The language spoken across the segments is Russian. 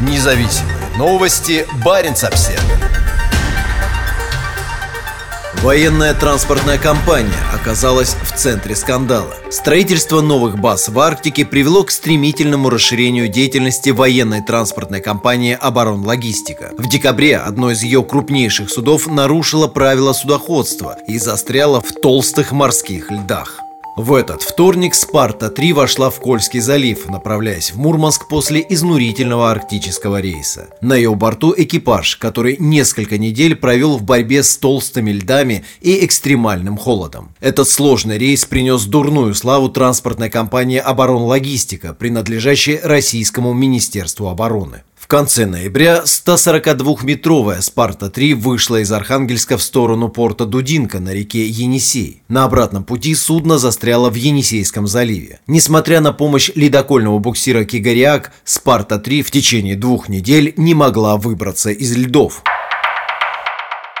Независимые новости. Барин обсерва Военная транспортная компания оказалась в центре скандала. Строительство новых баз в Арктике привело к стремительному расширению деятельности военной транспортной компании «Оборонлогистика». В декабре одно из ее крупнейших судов нарушило правила судоходства и застряло в толстых морских льдах. В этот вторник «Спарта-3» вошла в Кольский залив, направляясь в Мурманск после изнурительного арктического рейса. На ее борту экипаж, который несколько недель провел в борьбе с толстыми льдами и экстремальным холодом. Этот сложный рейс принес дурную славу транспортной компании «Оборонлогистика», принадлежащей Российскому Министерству обороны. В конце ноября 142-метровая «Спарта-3» вышла из Архангельска в сторону порта Дудинка на реке Енисей. На обратном пути судно застряло в Енисейском заливе. Несмотря на помощь ледокольного буксира «Кигариак», «Спарта-3» в течение двух недель не могла выбраться из льдов.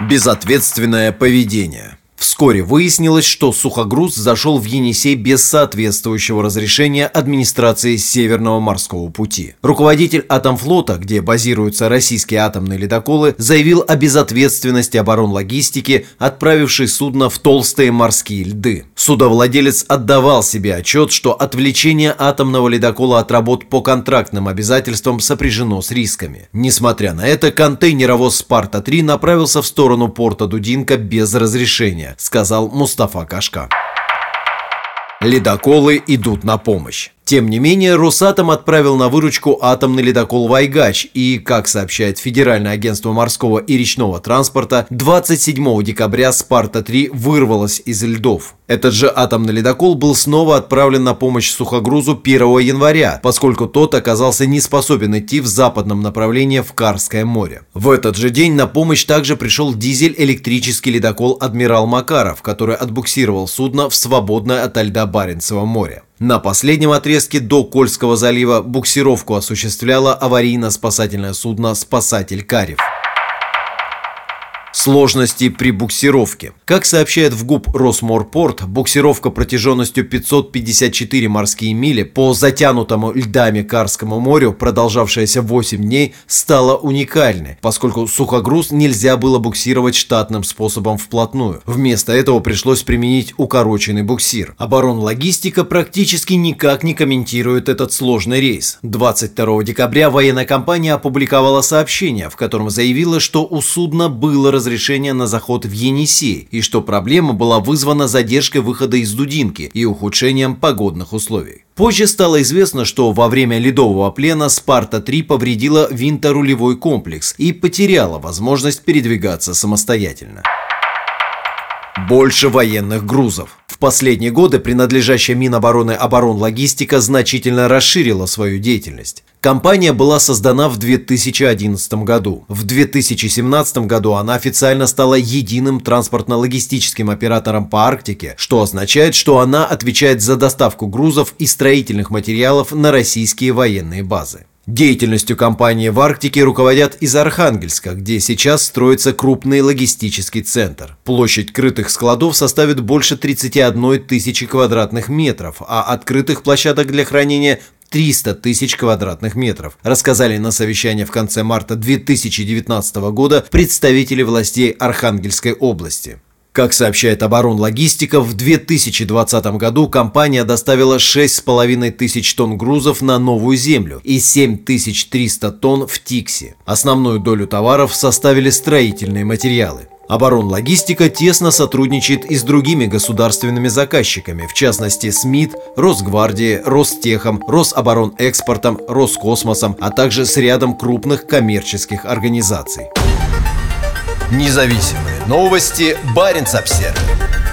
Безответственное поведение – Вскоре выяснилось, что сухогруз зашел в Енисей без соответствующего разрешения администрации Северного морского пути. Руководитель Атомфлота, где базируются российские атомные ледоколы, заявил о безответственности оборонлогистики, отправившей судно в толстые морские льды. Судовладелец отдавал себе отчет, что отвлечение атомного ледокола от работ по контрактным обязательствам сопряжено с рисками. Несмотря на это, контейнеровоз «Спарта-3» направился в сторону порта Дудинка без разрешения сказал Мустафа Кашка. Ледоколы идут на помощь. Тем не менее, Росатом отправил на выручку атомный ледокол «Вайгач» и, как сообщает Федеральное агентство морского и речного транспорта, 27 декабря «Спарта-3» вырвалась из льдов. Этот же атомный ледокол был снова отправлен на помощь сухогрузу 1 января, поскольку тот оказался не способен идти в западном направлении в Карское море. В этот же день на помощь также пришел дизель-электрический ледокол «Адмирал Макаров», который отбуксировал судно в свободное от льда Баренцево море. На последнем отрезке до Кольского залива буксировку осуществляло аварийно-спасательное судно «Спасатель Карев». Сложности при буксировке. Как сообщает в ГУП Росморпорт, буксировка протяженностью 554 морские мили по затянутому льдами Карскому морю, продолжавшаяся 8 дней, стала уникальной, поскольку сухогруз нельзя было буксировать штатным способом вплотную. Вместо этого пришлось применить укороченный буксир. Оборонлогистика практически никак не комментирует этот сложный рейс. 22 декабря военная компания опубликовала сообщение, в котором заявила, что у судна было разрешено разрешения на заход в Енисей и что проблема была вызвана задержкой выхода из Дудинки и ухудшением погодных условий. Позже стало известно, что во время ледового плена «Спарта-3» повредила винторулевой комплекс и потеряла возможность передвигаться самостоятельно. Больше военных грузов. В последние годы принадлежащая Минобороны оборонлогистика значительно расширила свою деятельность. Компания была создана в 2011 году. В 2017 году она официально стала единым транспортно-логистическим оператором по Арктике, что означает, что она отвечает за доставку грузов и строительных материалов на российские военные базы. Деятельностью компании в Арктике руководят из Архангельска, где сейчас строится крупный логистический центр. Площадь крытых складов составит больше 31 тысячи квадратных метров, а открытых площадок для хранения 300 тысяч квадратных метров, рассказали на совещании в конце марта 2019 года представители властей Архангельской области. Как сообщает Оборонлогистика, в 2020 году компания доставила 6,5 тысяч тонн грузов на Новую Землю и 7300 тонн в Тикси. Основную долю товаров составили строительные материалы. Оборонлогистика тесно сотрудничает и с другими государственными заказчиками, в частности с МИД, Росгвардией, Ростехом, Рособоронэкспортом, Роскосмосом, а также с рядом крупных коммерческих организаций. Независимые новости. Барин обсервис